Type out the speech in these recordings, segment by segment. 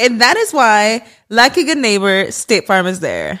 And that is why, like a good neighbor, State Farm is there.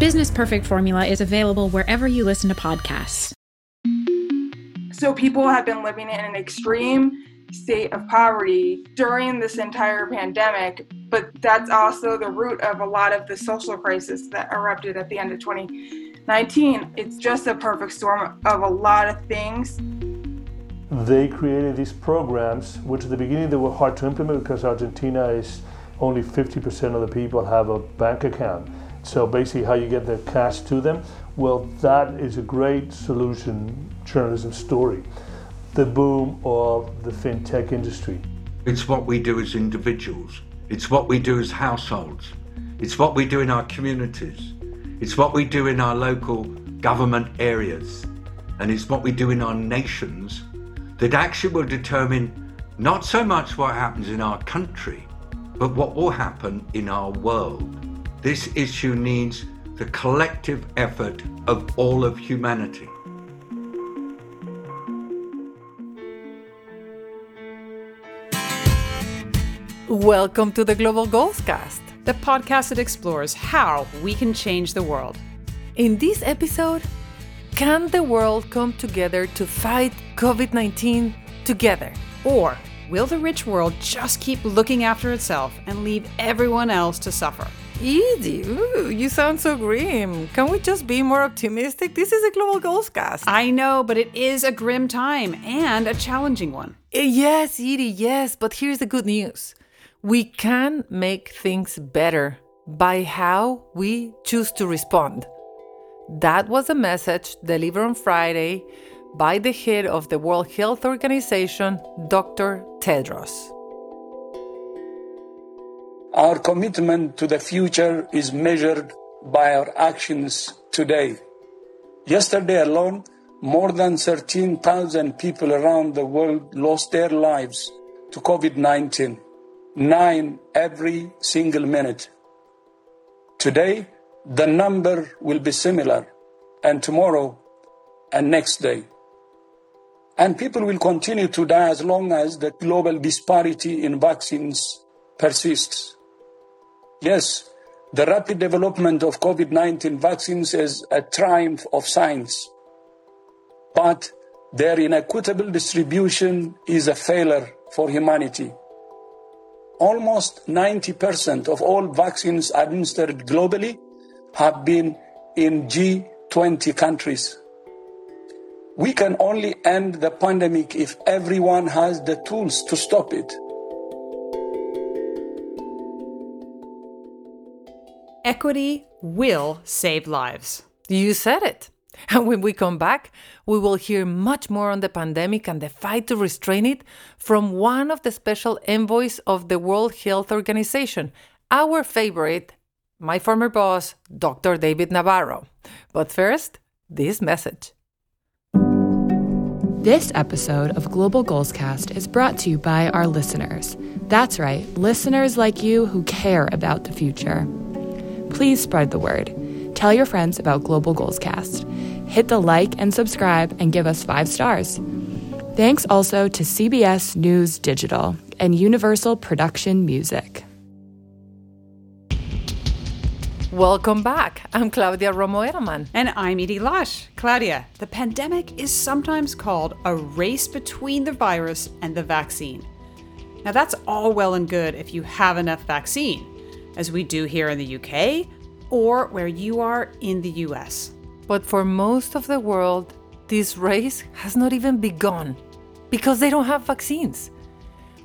Business Perfect Formula is available wherever you listen to podcasts. So people have been living in an extreme state of poverty during this entire pandemic, but that's also the root of a lot of the social crisis that erupted at the end of 2019. It's just a perfect storm of a lot of things. They created these programs, which at the beginning they were hard to implement because Argentina is only 50% of the people have a bank account. So basically, how you get the cash to them. Well, that is a great solution journalism story. The boom of the fintech industry. It's what we do as individuals. It's what we do as households. It's what we do in our communities. It's what we do in our local government areas. And it's what we do in our nations that actually will determine not so much what happens in our country, but what will happen in our world. This issue needs the collective effort of all of humanity. Welcome to the Global Goals Cast, the podcast that explores how we can change the world. In this episode, can the world come together to fight COVID 19 together? Or will the rich world just keep looking after itself and leave everyone else to suffer? Easy. Ooh, you sound so grim. Can we just be more optimistic? This is a Global Goals Cast. I know, but it is a grim time and a challenging one. Uh, yes, Edie, yes. But here's the good news we can make things better by how we choose to respond. That was a message delivered on Friday by the head of the World Health Organization, Dr. Tedros. Our commitment to the future is measured by our actions today. Yesterday alone, more than 13,000 people around the world lost their lives to COVID 19 nine every single minute. Today, the number will be similar, and tomorrow, and next day. And people will continue to die as long as the global disparity in vaccines persists. Yes, the rapid development of COVID 19 vaccines is a triumph of science. But their inequitable distribution is a failure for humanity almost 90% of all vaccines administered globally have been in G20 countries. We can only end the pandemic if everyone has the tools to stop it. Equity will save lives. You said it. And when we come back, we will hear much more on the pandemic and the fight to restrain it from one of the special envoys of the World Health Organization, our favorite, my former boss, Dr. David Nabarro. But first, this message. This episode of Global Goals Cast is brought to you by our listeners. That's right, listeners like you who care about the future. Please spread the word. Tell your friends about Global Goals Cast. Hit the like and subscribe and give us five stars. Thanks also to CBS News Digital and Universal Production Music. Welcome back. I'm Claudia Romo Edelman. And I'm Edie Lush. Claudia, the pandemic is sometimes called a race between the virus and the vaccine. Now, that's all well and good if you have enough vaccine, as we do here in the UK or where you are in the US. But for most of the world, this race has not even begun because they don't have vaccines.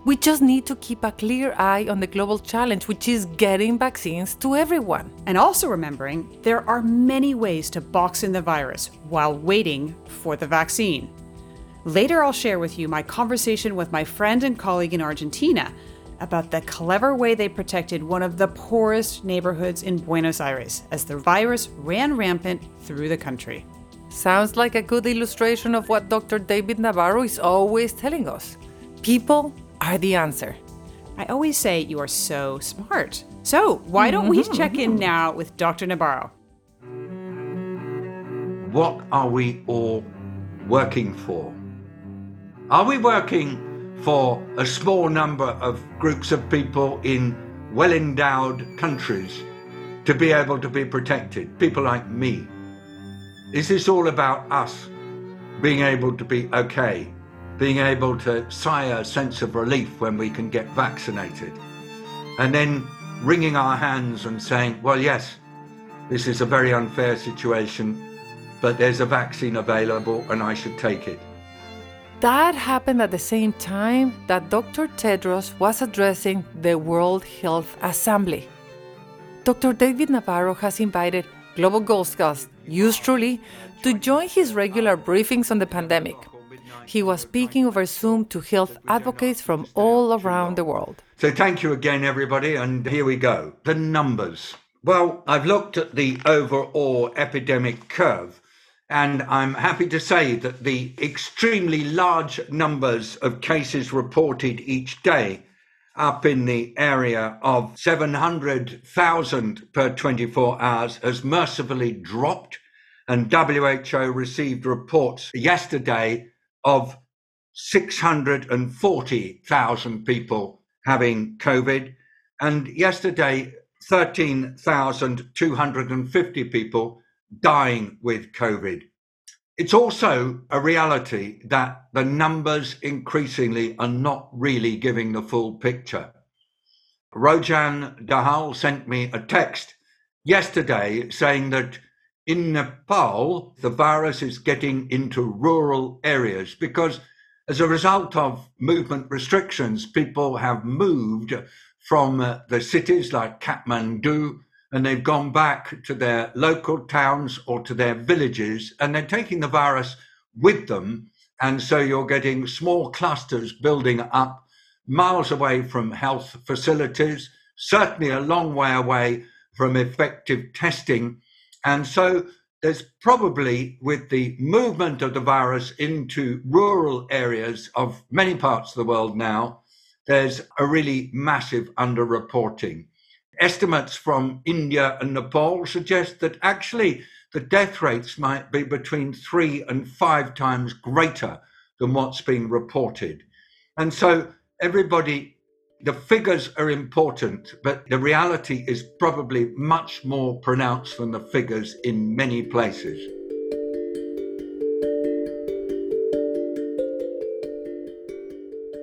We just need to keep a clear eye on the global challenge, which is getting vaccines to everyone. And also remembering there are many ways to box in the virus while waiting for the vaccine. Later, I'll share with you my conversation with my friend and colleague in Argentina about the clever way they protected one of the poorest neighborhoods in Buenos Aires as the virus ran rampant through the country. Sounds like a good illustration of what Dr. David Nabarro is always telling us. People are the answer. I always say you are so smart. So, why don't we mm-hmm. check in now with Dr. Nabarro? What are we all working for? Are we working for a small number of groups of people in well endowed countries to be able to be protected? People like me. Is this all about us being able to be okay? Being able to sigh a sense of relief when we can get vaccinated? And then wringing our hands and saying, well, yes, this is a very unfair situation, but there's a vaccine available and I should take it. That happened at the same time that Dr. Tedros was addressing the World Health Assembly. Dr. David Nabarro has invited Global Goals Cast, yours truly, to join his regular briefings on the pandemic. He was speaking over Zoom to health advocates from all around the world. So, thank you again, everybody, and here we go. The numbers. Well, I've looked at the overall epidemic curve and I'm happy to say that the extremely large numbers of cases reported each day, up in the area of 700,000 per 24 hours, has mercifully dropped. And WHO received reports yesterday of 640,000 people having COVID. And yesterday, 13,250 people dying with COVID. It's also a reality that the numbers increasingly are not really giving the full picture. Rojan Dahal sent me a text yesterday saying that in Nepal, the virus is getting into rural areas because as a result of movement restrictions, people have moved from the cities like Kathmandu and they've gone back to their local towns or to their villages and they're taking the virus with them. And so you're getting small clusters building up miles away from health facilities, certainly a long way away from effective testing. And so there's probably, with the movement of the virus into rural areas of many parts of the world now, there's a really massive underreporting. Estimates from India and Nepal suggest that actually the death rates might be between three and five times greater than what's been reported. And so everybody, the figures are important, but the reality is probably much more pronounced than the figures in many places.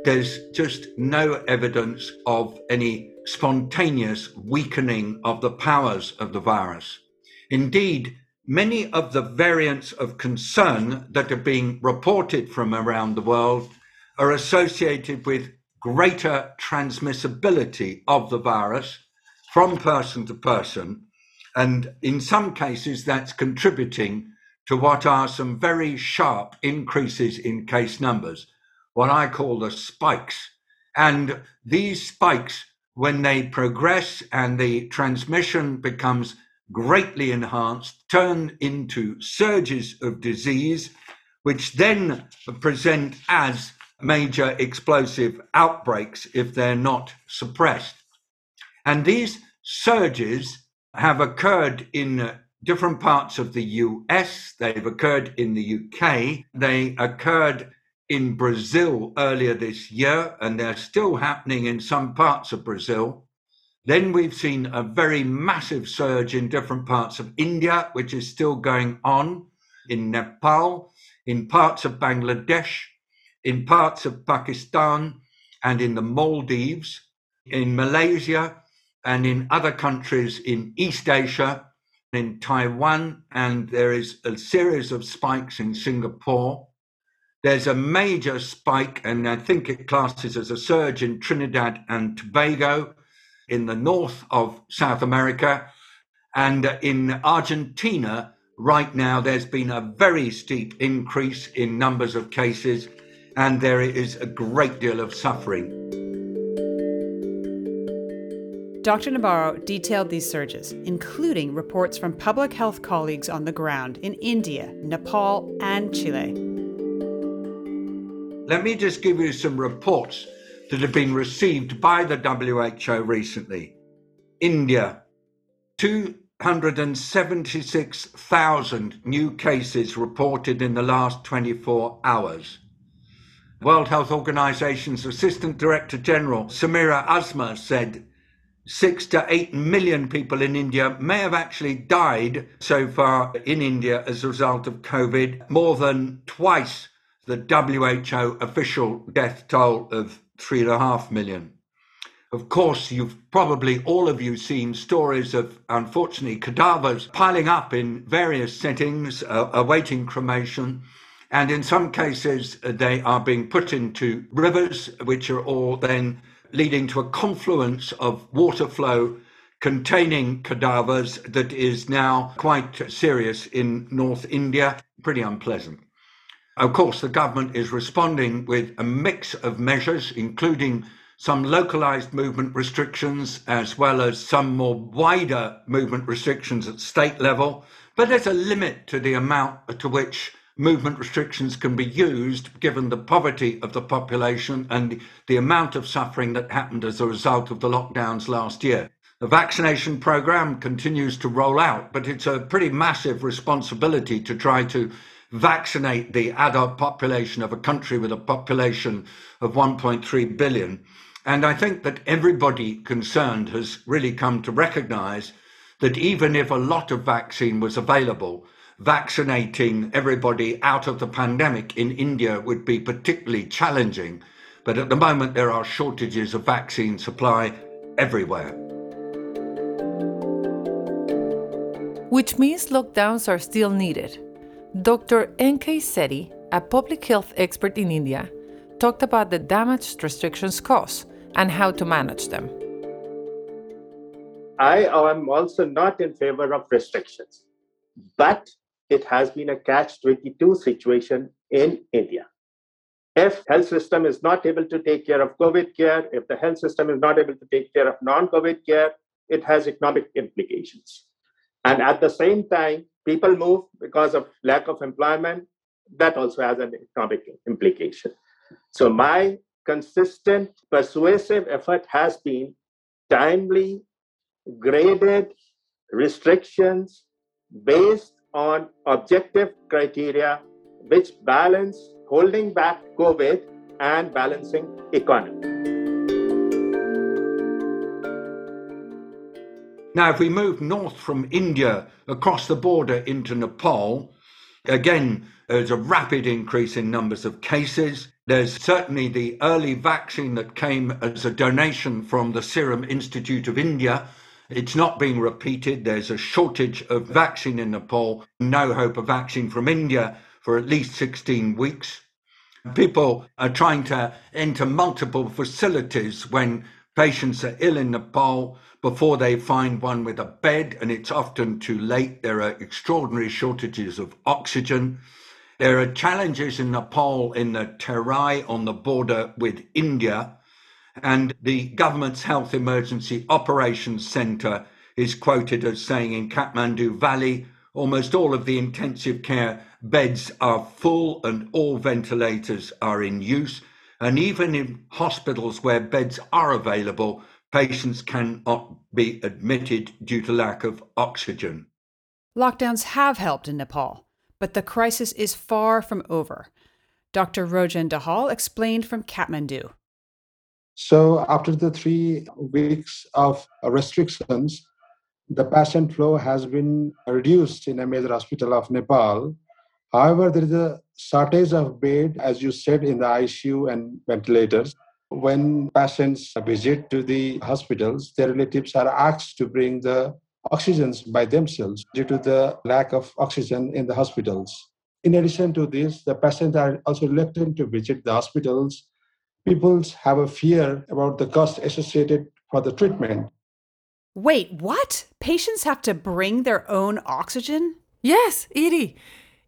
There's just no evidence of any spontaneous weakening of the powers of the virus. Indeed, many of the variants of concern that are being reported from around the world are associated with greater transmissibility of the virus from person to person. And in some cases, that's contributing to what are some very sharp increases in case numbers, what I call the spikes. And these spikes, when they progress and the transmission becomes greatly enhanced, turn into surges of disease, which then present as major explosive outbreaks if they're not suppressed. And these surges have occurred in different parts of the US, they've occurred in the UK, they occurred in Brazil earlier this year, and they're still happening in some parts of Brazil. Then we've seen a very massive surge in different parts of India, which is still going on, in Nepal, in parts of Bangladesh, in parts of Pakistan, and in the Maldives, in Malaysia, and in other countries in East Asia, in Taiwan, and there is a series of spikes in Singapore. There's a major spike, and I think it classes as a surge in Trinidad and Tobago in the north of South America. And in Argentina, right now, there's been a very steep increase in numbers of cases, and there is a great deal of suffering. Dr. Nabarro detailed these surges, including reports from public health colleagues on the ground in India, Nepal, and Chile. Let me just give you some reports that have been received by the WHO recently. India, 276,000 new cases reported in the last 24 hours. World Health Organization's Assistant Director General Samira Asma said six to eight million people in India may have actually died so far in India as a result of COVID, more than twice the WHO official death toll of three and a half million. Of course, you've probably all of you seen stories of, unfortunately, cadavers piling up in various settings, uh, awaiting cremation. And in some cases, uh, they are being put into rivers, which are all then leading to a confluence of water flow containing cadavers that is now quite serious in North India, pretty unpleasant. Of course, the government is responding with a mix of measures, including some localized movement restrictions, as well as some more wider movement restrictions at state level. But there's a limit to the amount to which movement restrictions can be used given the poverty of the population and the amount of suffering that happened as a result of the lockdowns last year. The vaccination program continues to roll out, but it's a pretty massive responsibility to try to vaccinate the adult population of a country with a population of 1.3 billion. And I think that everybody concerned has really come to recognize that even if a lot of vaccine was available, vaccinating everybody out of the pandemic in India would be particularly challenging. But at the moment, there are shortages of vaccine supply everywhere. Which means lockdowns are still needed. Dr. N.K. Sethi, a public health expert in India, talked about the damage restrictions cause and how to manage them. I am also not in favor of restrictions, but it has been a catch 22 situation in India. If health system is not able to take care of COVID care, if the health system is not able to take care of non-COVID care, it has economic implications. And at the same time, people move because of lack of employment. That also has an economic implication. So my consistent, persuasive effort has been timely, graded restrictions based on objective criteria which balance holding back COVID and balancing economy. Now, if we move north from India across the border into Nepal, again, there's a rapid increase in numbers of cases. There's certainly the early vaccine that came as a donation from the Serum Institute of India. It's not being repeated. There's a shortage of vaccine in Nepal, no hope of vaccine from India for at least 16 weeks. People are trying to enter multiple facilities when Patients are ill in Nepal before they find one with a bed, and it's often too late. There are extraordinary shortages of oxygen. There are challenges in Nepal in the Terai on the border with India, and the government's Health Emergency Operations Centre is quoted as saying in Kathmandu Valley, almost all of the intensive care beds are full and all ventilators are in use. And even in hospitals where beds are available, patients cannot be admitted due to lack of oxygen. Lockdowns have helped in Nepal, but the crisis is far from over. Dr. Rojan Dahal explained from Kathmandu. So, after the three weeks of restrictions, the patient flow has been reduced in a major hospital of Nepal. However, there is a shortage of bed, as you said, in the ICU and ventilators. When patients visit to the hospitals, their relatives are asked to bring the oxygens by themselves due to the lack of oxygen in the hospitals. In addition to this, the patients are also reluctant to visit the hospitals. People have a fear about the cost associated for the treatment. Wait, what? Patients have to bring their own oxygen? Yes, Edie.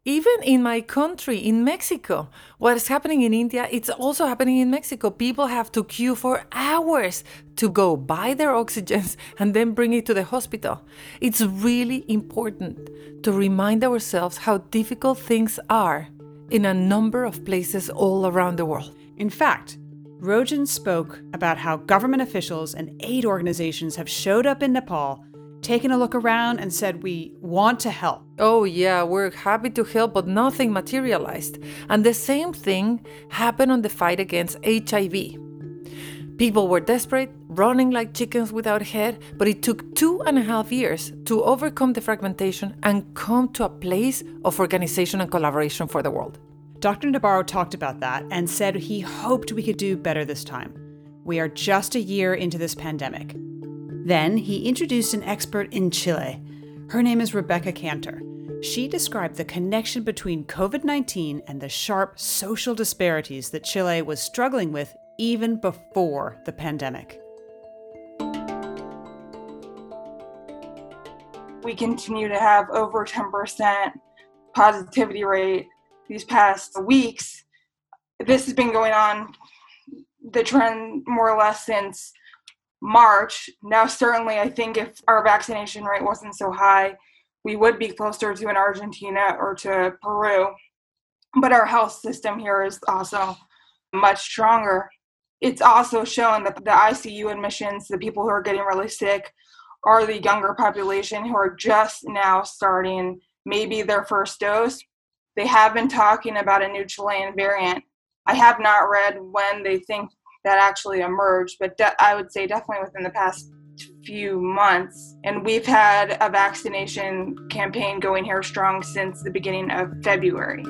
Even in my country, in Mexico, what is happening in India, it's also happening in Mexico. People have to queue for hours to go buy their oxygens and then bring it to the hospital. It's really important to remind ourselves how difficult things are in a number of places all around the world. In fact, Rojan spoke about how government officials and aid organizations have showed up in Nepal taken a look around and said, We want to help. Oh, yeah, we're happy to help, but nothing materialized. And the same thing happened on the fight against HIV. People were desperate, running like chickens without a head, but it took two and a half years to overcome the fragmentation and come to a place of organization and collaboration for the world. Dr. Nabarro talked about that and said he hoped we could do better this time. We are just a year into this pandemic. Then he introduced an expert in Chile. Her name is Rebecca Kanter. She described the connection between COVID 19 and the sharp social disparities that Chile was struggling with even before the pandemic. We continue to have over 10% positivity rate these past weeks. This has been going on, the trend more or less since March. Now, certainly, I think if our vaccination rate wasn't so high, we would be closer to an Argentina or to Peru. But our health system here is also much stronger. It's also shown that the ICU admissions, the people who are getting really sick, are the younger population who are just now starting maybe their first dose. They have been talking about a new Chilean variant. I have not read when they think that actually emerged, but de- I would say definitely within the past few months. And we've had a vaccination campaign going here strong since the beginning of February.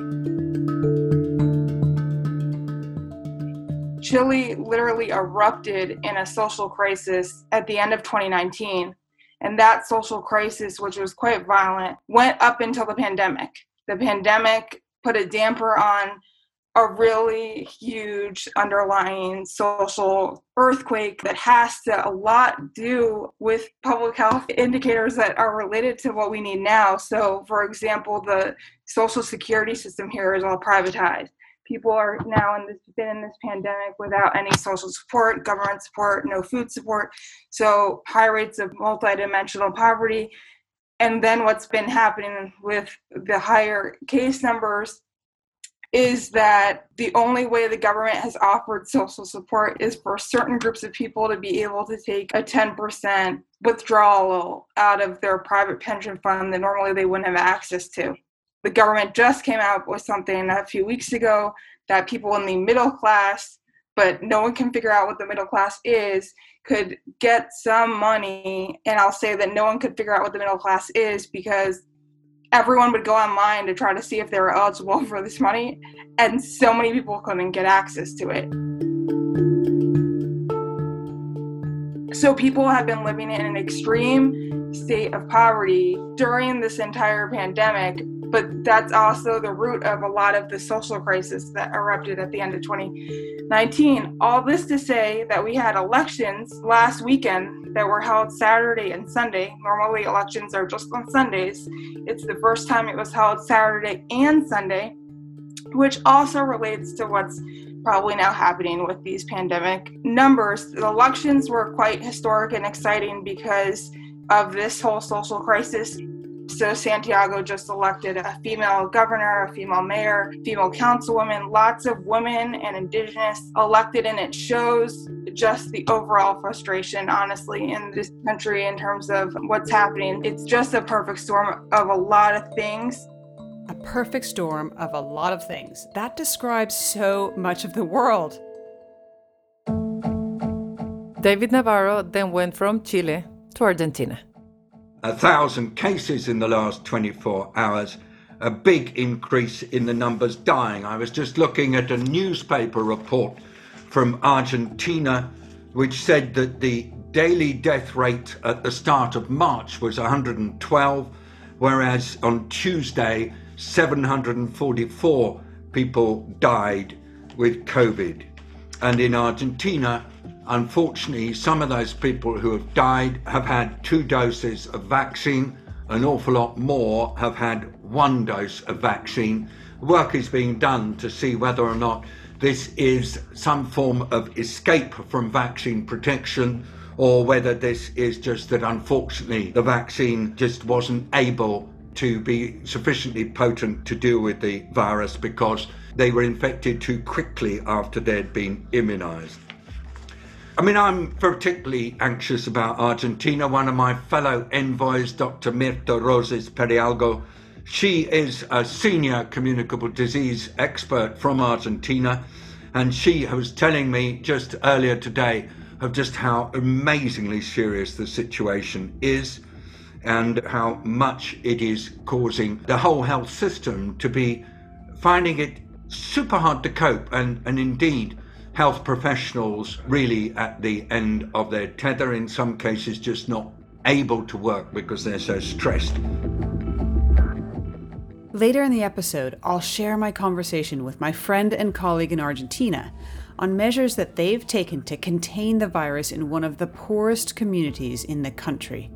Chile literally erupted in a social crisis at the end of 2019. And that social crisis, which was quite violent, went up until the pandemic. The pandemic put a damper on a really huge underlying social earthquake that has to a lot do with public health indicators that are related to what we need now. So, for example, the social security system here is all privatized. People are now in this been in this pandemic without any social support, government support, no food support. So high rates of multidimensional poverty. And then what's been happening with the higher case numbers is that the only way the government has offered social support is for certain groups of people to be able to take a 10% withdrawal out of their private pension fund that normally they wouldn't have access to. The government just came out with something a few weeks ago that people in the middle class, but no one can figure out what the middle class is, could get some money. And I'll say that no one could figure out what the middle class is because everyone would go online to try to see if they were eligible for this money, and so many people couldn't get access to it. So people have been living in an extreme state of poverty during this entire pandemic, but that's also the root of a lot of the social crisis that erupted at the end of 2019. All this to say that we had elections last weekend that were held Saturday and Sunday. Normally, elections are just on Sundays. It's the first time it was held Saturday and Sunday, which also relates to what's probably now happening with these pandemic numbers. The elections were quite historic and exciting because of this whole social crisis. So Santiago just elected a female governor, a female mayor, female councilwoman, lots of women and indigenous elected, and it shows just the overall frustration, honestly, in this country in terms of what's happening. It's just a perfect storm of a lot of things. A perfect storm of a lot of things. That describes so much of the world. David Nabarro then went from Chile to Argentina a thousand cases in the last 24 hours, a big increase in the numbers dying. I was just looking at a newspaper report from Argentina which said that the daily death rate at the start of March was 112, whereas on Tuesday, 744 people died with COVID. And in Argentina, Unfortunately, some of those people who have died have had two doses of vaccine. An awful lot more have had one dose of vaccine. Work is being done to see whether or not this is some form of escape from vaccine protection or whether this is just that unfortunately the vaccine just wasn't able to be sufficiently potent to deal with the virus because they were infected too quickly after they'd been immunized. I mean, I'm particularly anxious about Argentina. One of my fellow envoys, Dr. Mirta Roses Periago, she is a senior communicable disease expert from Argentina, and she was telling me just earlier today of just how amazingly serious the situation is and how much it is causing the whole health system to be finding it super hard to cope and, and indeed health professionals really at the end of their tether, in some cases, just not able to work because they're so stressed. Later in the episode, I'll share my conversation with my friend and colleague in Argentina on measures that they've taken to contain the virus in one of the poorest communities in the country.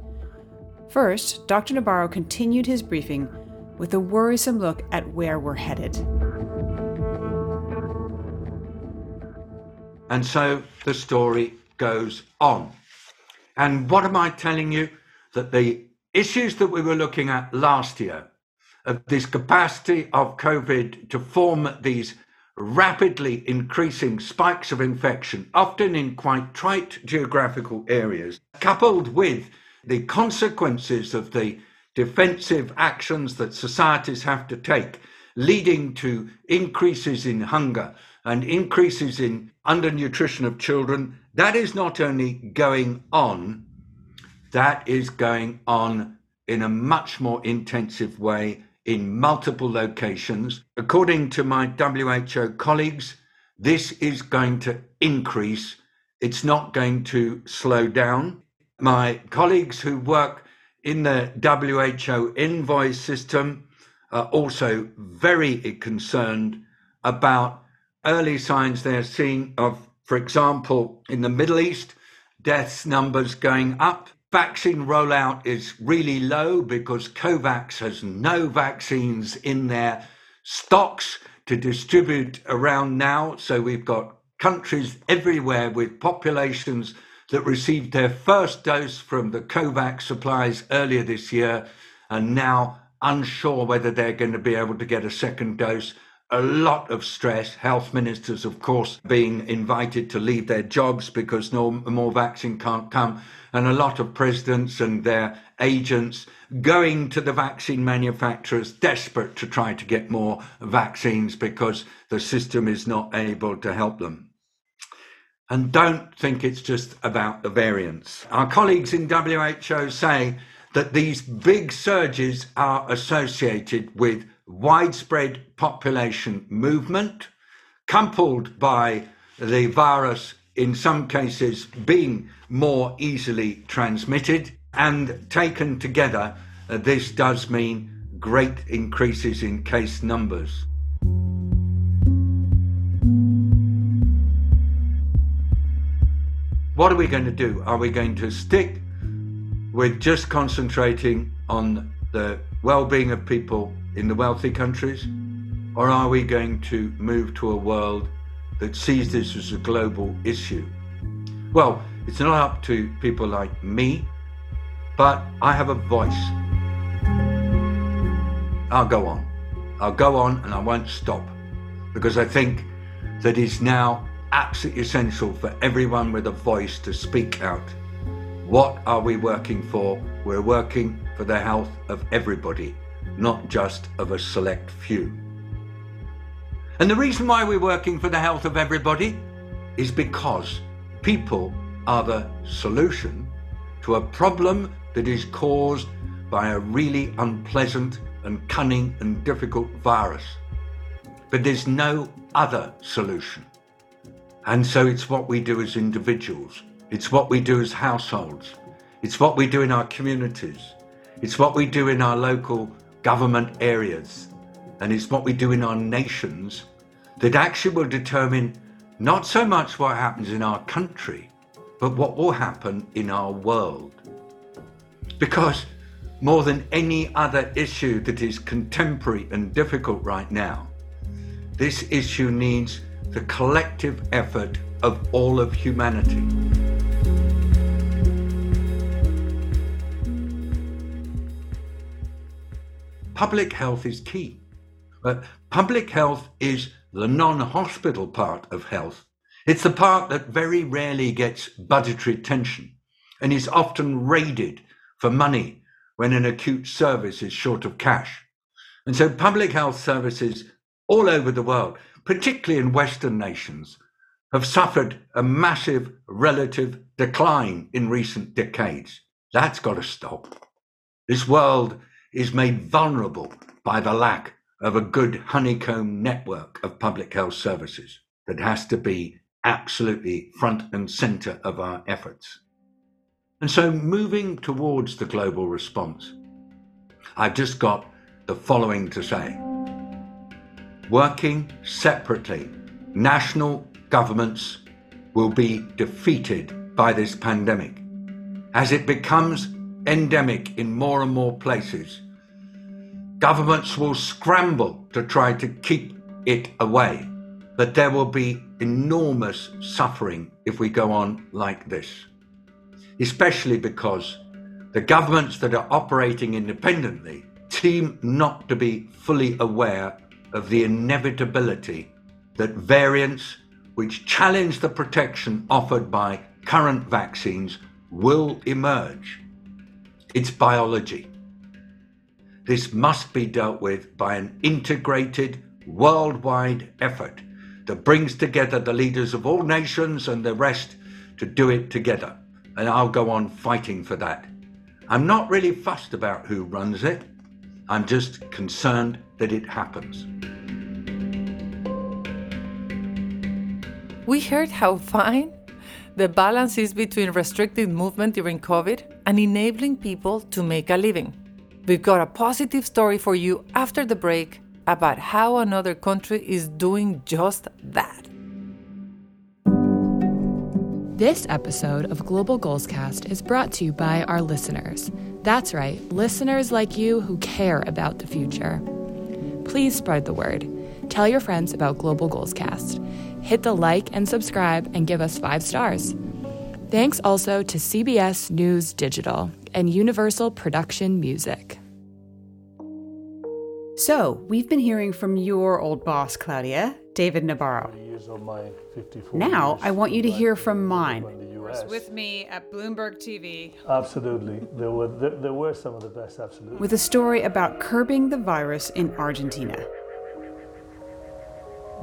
First, Dr. Nabarro continued his briefing with a worrisome look at where we're headed. And so the story goes on. And what am I telling you? That the issues that we were looking at last year, of this capacity of COVID to form these rapidly increasing spikes of infection, often in quite trite geographical areas, coupled with the consequences of the defensive actions that societies have to take, leading to increases in hunger, and increases in undernutrition of children, that is not only going on, that is going on in a much more intensive way in multiple locations. According to my WHO colleagues, this is going to increase. It's not going to slow down. My colleagues who work in the WHO envoy system are also very concerned about early signs they're seeing of, for example, in the Middle East, deaths numbers going up. Vaccine rollout is really low because COVAX has no vaccines in their stocks to distribute around now. So we've got countries everywhere with populations that received their first dose from the COVAX supplies earlier this year and now unsure whether they're going to be able to get a second dose a lot of stress. Health ministers, of course, being invited to leave their jobs because no more vaccine can't come, and a lot of presidents and their agents going to the vaccine manufacturers, desperate to try to get more vaccines because the system is not able to help them. And don't think it's just about the variants. Our colleagues in WHO say that these big surges are associated with widespread population movement, coupled by the virus in some cases being more easily transmitted, and taken together, uh, this does mean great increases in case numbers. What are we going to do? Are we going to stick with just concentrating on the well being of people in the wealthy countries? Or are we going to move to a world that sees this as a global issue? Well, it's not up to people like me, but I have a voice. I'll go on. I'll go on and I won't stop because I think that it's now absolutely essential for everyone with a voice to speak out. What are we working for? We're working for the health of everybody, not just of a select few. And the reason why we're working for the health of everybody is because people are the solution to a problem that is caused by a really unpleasant and cunning and difficult virus. But there's no other solution. And so it's what we do as individuals. It's what we do as households. It's what we do in our communities. It's what we do in our local government areas. And it's what we do in our nations that actually will determine not so much what happens in our country, but what will happen in our world. Because more than any other issue that is contemporary and difficult right now, this issue needs the collective effort of all of humanity. Public health is key. But public health is the non hospital part of health. It's the part that very rarely gets budgetary attention and is often raided for money when an acute service is short of cash. And so public health services all over the world particularly in Western nations, have suffered a massive relative decline in recent decades. That's got to stop. This world is made vulnerable by the lack of a good honeycomb network of public health services that has to be absolutely front and center of our efforts. And so, moving towards the global response, I've just got the following to say working separately, national governments will be defeated by this pandemic. As it becomes endemic in more and more places, governments will scramble to try to keep it away. But there will be enormous suffering if we go on like this, especially because the governments that are operating independently seem not to be fully aware of the inevitability that variants which challenge the protection offered by current vaccines will emerge. It's biology. This must be dealt with by an integrated worldwide effort that brings together the leaders of all nations and the rest to do it together. And I'll go on fighting for that. I'm not really fussed about who runs it. I'm just concerned that it happens. We heard how fine the balance is between restricting movement during COVID and enabling people to make a living. We've got a positive story for you after the break about how another country is doing just that. This episode of Global Goals Cast is brought to you by our listeners. That's right, listeners like you who care about the future. Please spread the word. Tell your friends about Global Goals Cast. Hit the like and subscribe and give us five stars. Thanks also to CBS News Digital and Universal Production Music. So, we've been hearing from your old boss, Claudia, David Nabarro. Now, I want you to hear from mine. With me at Bloomberg TV. Absolutely. There were, there, there were some of the best, absolutely. With a story about curbing the virus in Argentina.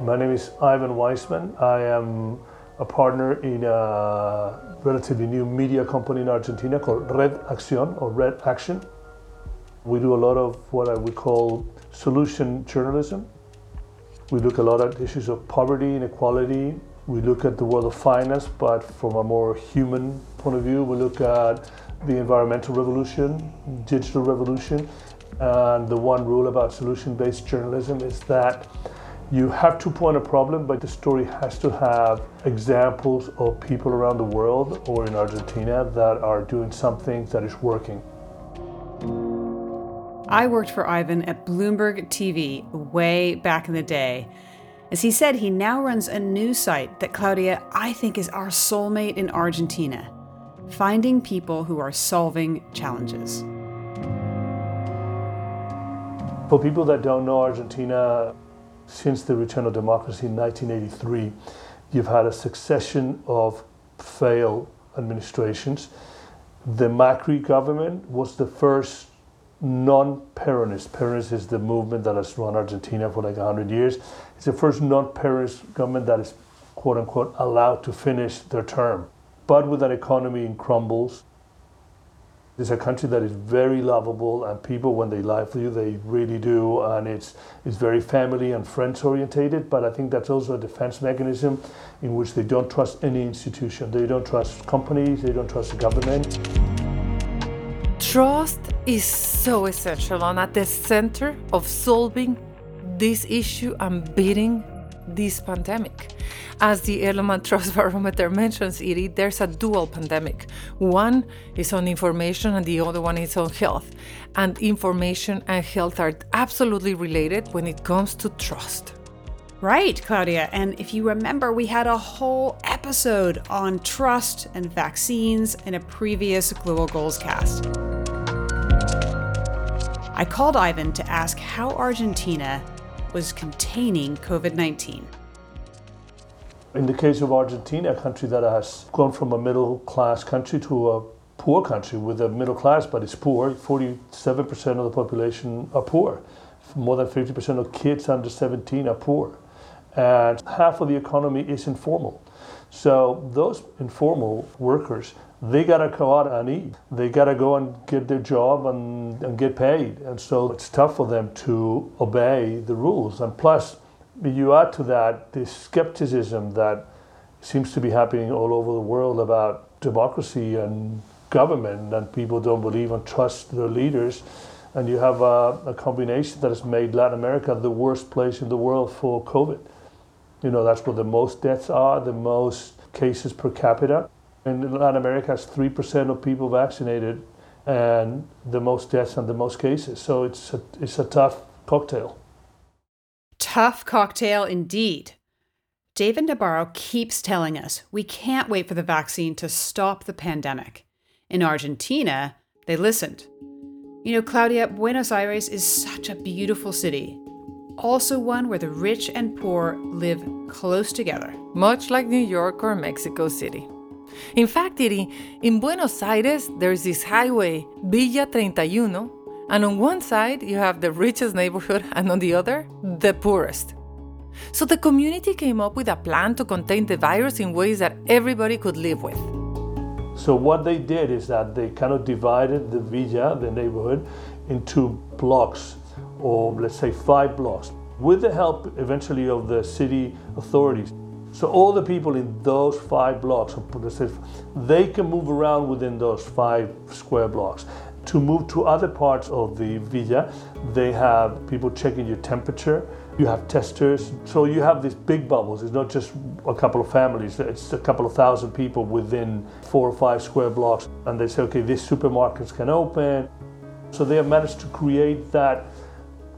My name is Ivan Weissman. I am a partner in a relatively new media company in Argentina called Red Acción or Red Action. We do a lot of what I would call solution journalism. We look a lot at issues of poverty, inequality. We look at the world of finance, but from a more human point of view. We look at the environmental revolution, digital revolution, And the one rule about solution based journalism is that you have to point a problem, but the story has to have examples of people around the world or in Argentina that are doing something that is working. I worked for Ivan at Bloomberg TV way back in the day. As he said, he now runs a new site that Claudia, I think, is our soulmate in Argentina, finding people who are solving challenges. For people that don't know Argentina, since the return of democracy in 1983, you've had a succession of failed administrations. The Macri government was the first non-Peronist. Peronist is the movement that has run Argentina for like 100 years. It's the first non-Peronist government that is quote unquote allowed to finish their term. But with an economy in crumbles, it's a country that is very lovable, and people, when they lie for you, they really do, and it's it's very family and friends orientated. But I think that's also a defense mechanism in which they don't trust any institution. They don't trust companies. They don't trust the government. Trust is so essential and at the center of solving this issue and beating this pandemic. As the Edelman Trust Barometer mentions, Edie, there's a dual pandemic. One is on information and the other one is on health. And information and health are absolutely related when it comes to trust. Right, Claudia. And if you remember, we had a whole episode on trust and vaccines in a previous Global Goals cast. I called Ivan to ask how Argentina was containing COVID 19. In the case of Argentina, a country that has gone from a middle class country to a poor country with a middle class, but it's poor. 47% of the population are poor. More than 50% of kids under 17 are poor. And half of the economy is informal. So those informal workers, they gotta go out and eat. They gotta go and get their job and, and get paid. And so it's tough for them to obey the rules. And plus, you add to that the skepticism that seems to be happening all over the world about democracy and government, and people don't believe and trust their leaders. And you have a, a combination that has made Latin America the worst place in the world for COVID. You know, that's where the most deaths are, the most cases per capita. And Latin America has 3% of people vaccinated and the most deaths and the most cases. So it's a, it's a tough cocktail. Tough cocktail indeed. David Nabarro keeps telling us we can't wait for the vaccine to stop the pandemic. In Argentina, they listened. You know, Claudia, Buenos Aires is such a beautiful city, also one where the rich and poor live close together. Much like New York or Mexico City. In fact, Iri, in Buenos Aires, there's this highway, Villa 31, and on one side you have the richest neighborhood, and on the other, the poorest. So the community came up with a plan to contain the virus in ways that everybody could live with. So what they did is that they kind of divided the villa, the neighborhood, into blocks, or let's say five blocks, with the help eventually of the city authorities. So all the people in those five blocks, they can move around within those five square blocks. To move to other parts of the villa, they have people checking your temperature. You have testers. So you have these big bubbles. It's not just a couple of families, it's a couple of thousand people within four or five square blocks. And they say, okay, these supermarkets can open. So they have managed to create that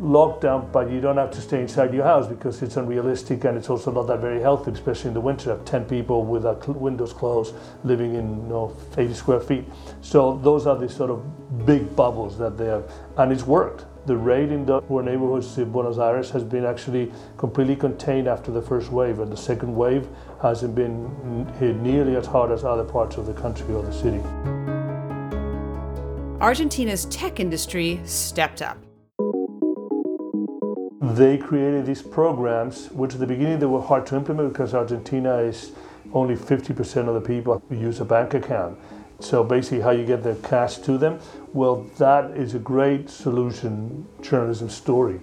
lockdown, but you don't have to stay inside your house because it's unrealistic and it's also not that very healthy, especially in the winter. 10 people with uh, windows closed living in you know, 80 square feet. So those are the sort of big bubbles that they have, and it's worked. The rate in the poor neighborhoods in Buenos Aires has been actually completely contained after the first wave, and the second wave hasn't been hit nearly as hard as other parts of the country or the city. Argentina's tech industry stepped up they created these programs, which at the beginning they were hard to implement because Argentina is only 50% of the people use a bank account. So basically, how you get the cash to them, well, that is a great solution journalism story.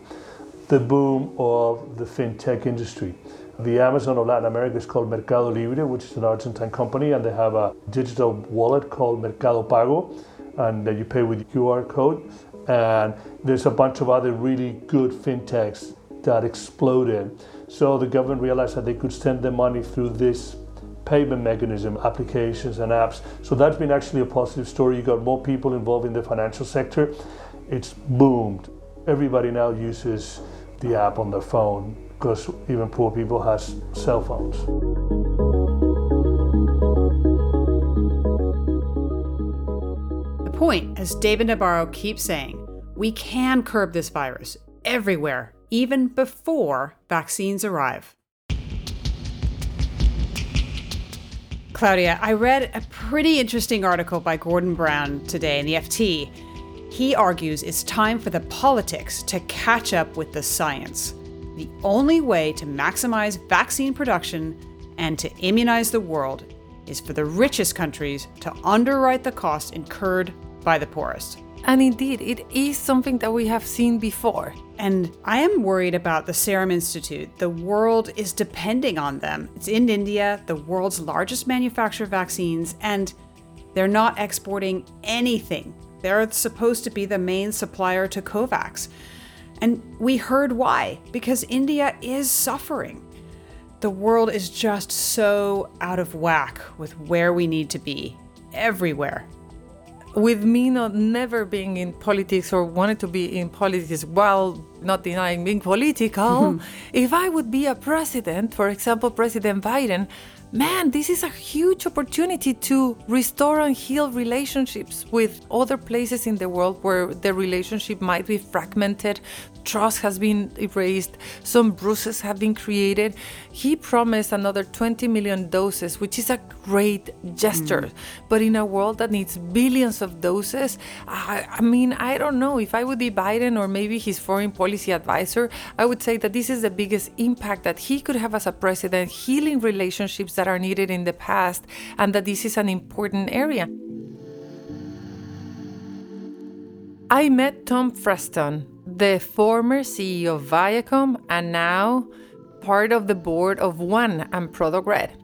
The boom of the fintech industry. The Amazon of Latin America is called Mercado Libre, which is an Argentine company, and they have a digital wallet called Mercado Pago, and you pay with QR code And there's a bunch of other really good fintechs that exploded. So the government realized that they could send the money through this payment mechanism, applications and apps. So that's been actually a positive story. You got more people involved in the financial sector. It's boomed. Everybody now uses the app on their phone because even poor people has cell phones. Point, as David Nabarro keeps saying, we can curb this virus everywhere, even before vaccines arrive. Claudia, I read a pretty interesting article by Gordon Brown today in the FT. He argues it's time for the politics to catch up with the science. The only way to maximize vaccine production and to immunize the world is for the richest countries to underwrite the cost incurred by the poorest. And indeed, it is something that we have seen before. And I am worried about the Serum Institute. The world is depending on them. It's in India, the world's largest manufacturer of vaccines, and they're not exporting anything. They're supposed to be the main supplier to COVAX. And we heard why because India is suffering. The world is just so out of whack with where we need to be everywhere with me not never being in politics or wanting to be in politics while not denying being political, if I would be a president, for example, President Biden, man, this is a huge opportunity to restore and heal relationships with other places in the world where the relationship might be fragmented, trust has been erased, some bruises have been created. He promised another 20 million doses, which is a great gesture. Mm. But in a world that needs billions of doses, I, I mean, I don't know. If I would be Biden or maybe his foreign policy advisor, I would say that this is the biggest impact that he could have as a president, healing relationships that are needed in the past, and that this is an important area. I met Tom Freston, the former CEO of Viacom and now part of the board of One and Product Red.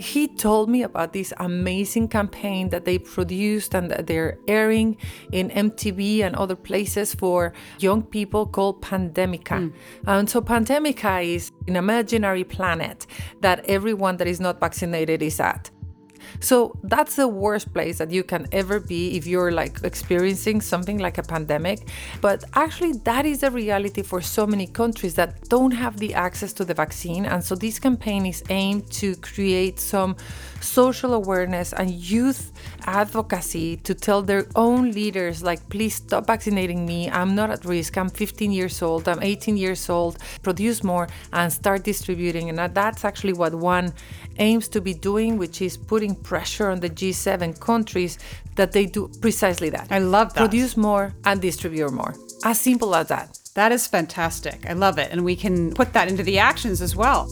He told me about this amazing campaign that they produced and that they're airing in MTV and other places for young people called Pandemica. Mm. And so Pandemica is an imaginary planet that everyone that is not vaccinated is at. So that's the worst place that you can ever be if you're like experiencing something like a pandemic. But actually, that is the reality for so many countries that don't have the access to the vaccine. And so this campaign is aimed to create some social awareness and youth advocacy to tell their own leaders, like, please stop vaccinating me. I'm not at risk. I'm 15 years old. I'm 18 years old. Produce more and start distributing. And that's actually what one aims to be doing, which is putting pressure on the G7 countries that they do precisely that. I love that. Produce more and distribute more. As simple as that. That is fantastic. I love it. And we can put that into the actions as well.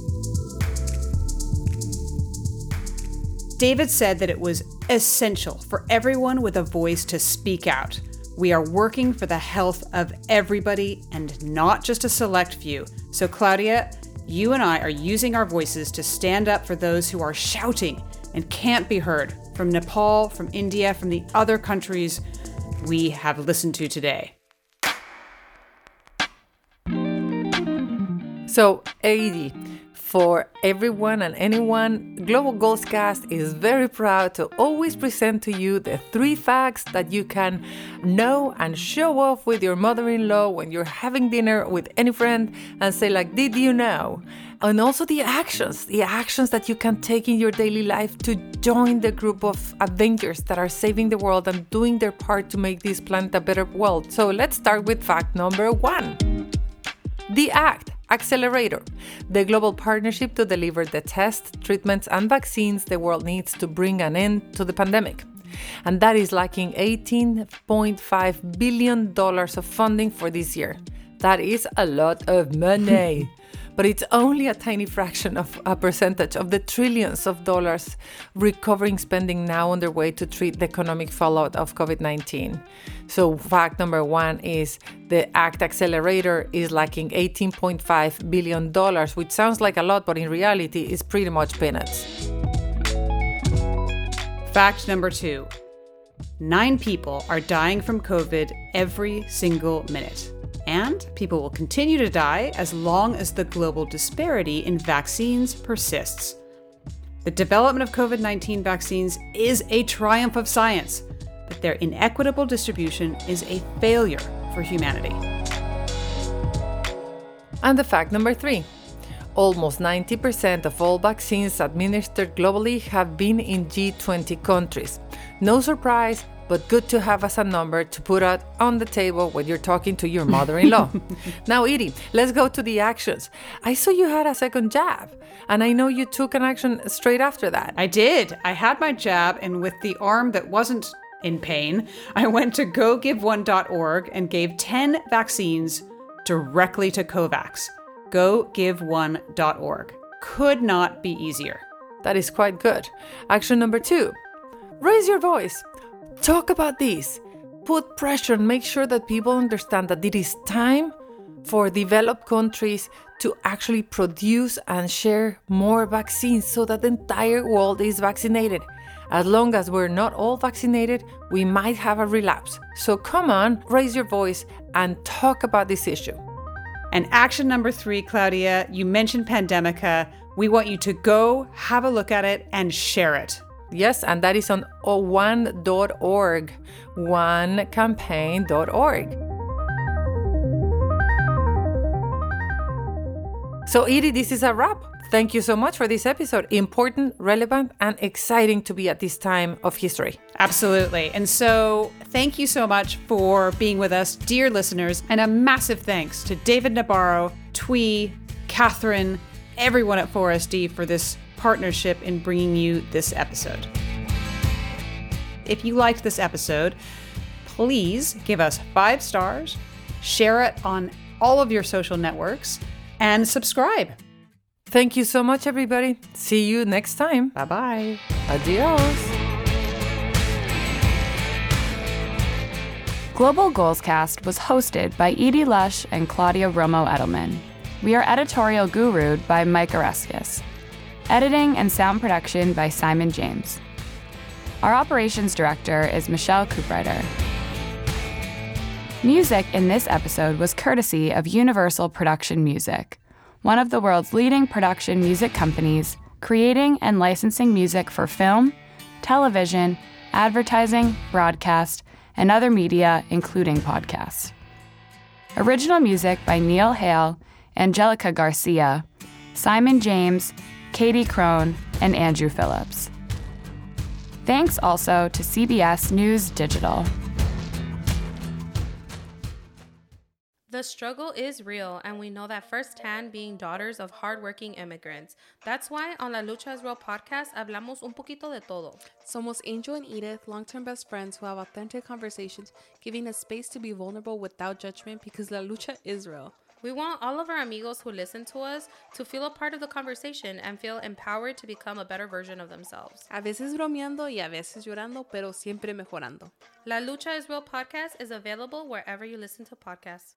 David said that it was essential for everyone with a voice to speak out. We are working for the health of everybody and not just a select few. So, Claudia, you and I are using our voices to stand up for those who are shouting and can't be heard from Nepal, from India, from the other countries we have listened to today. So, Edie, for everyone and anyone, Global Goals Cast is very proud to always present to you the three facts that you can know and show off with your mother in law when you're having dinner with any friend and say, like, did you know? And also the actions, the actions that you can take in your daily life to join the group of Avengers that are saving the world and doing their part to make this planet a better world. So let's start with fact number one. The ACT Accelerator, the global partnership to deliver the tests, treatments, and vaccines the world needs to bring an end to the pandemic. And that is lacking $18.5 billion of funding for this year. That is a lot of money. but it's only a tiny fraction of a percentage of the trillions of dollars recovering spending now underway to treat the economic fallout of COVID 19. So, fact number one is the ACT accelerator is lacking $18.5 billion, which sounds like a lot, but in reality is pretty much peanuts. Fact number two Nine people are dying from COVID every single minute. And people will continue to die as long as the global disparity in vaccines persists. The development of COVID 19 vaccines is a triumph of science, but their inequitable distribution is a failure for humanity. And the fact number three almost 90% of all vaccines administered globally have been in G20 countries. No surprise, but good to have as a number to put out on the table when you're talking to your mother in law. now, Edie, let's go to the actions. I saw you had a second jab, and I know you took an action straight after that. I did. I had my jab, and with the arm that wasn't in pain, I went to gogiveone.org and gave 10 vaccines directly to COVAX. GoGiveOne.org. Could not be easier. That is quite good. Action number two raise your voice. Talk about this. Put pressure and make sure that people understand that it is time for developed countries to actually produce and share more vaccines so that the entire world is vaccinated. As long as we're not all vaccinated, we might have a relapse. So come on, raise your voice and talk about this issue. And action number three, Claudia, you mentioned Pandemica. We want you to go have a look at it and share it. Yes, and that is on one.org, onecampaign.org. So, Edie, this is a wrap. Thank you so much for this episode. Important, relevant, and exciting to be at this time of history. Absolutely. And so, thank you so much for being with us, dear listeners. And a massive thanks to David Nabarro, Twee, Catherine, everyone at 4SD for this partnership in bringing you this episode. If you liked this episode, please give us five stars, share it on all of your social networks, and subscribe. Thank you so much, everybody. See you next time. Bye bye. Adios. Global Goals Cast was hosted by Edie Lush and Claudia Romo Edelman. We are editorial gurued by Mike Oreskes. Editing and sound production by Simon James. Our operations director is Michelle Cooprider. Music in this episode was courtesy of Universal Production Music, one of the world's leading production music companies, creating and licensing music for film, television, advertising, broadcast, and other media, including podcasts. Original music by Neil Hale, Angelica Garcia, Simon James, Katie Crone, and Andrew Phillips. Thanks also to CBS News Digital. The struggle is real, and we know that firsthand being daughters of hardworking immigrants. That's why on La Lucha es Real podcast hablamos un poquito de todo. Somos Angel and Edith, long term best friends who have authentic conversations, giving us space to be vulnerable without judgment because La Lucha is real. We want all of our amigos who listen to us to feel a part of the conversation and feel empowered to become a better version of themselves. A veces bromeando y a veces llorando, pero siempre mejorando. La Lucha es Real podcast is available wherever you listen to podcasts.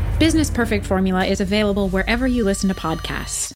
Business Perfect Formula is available wherever you listen to podcasts.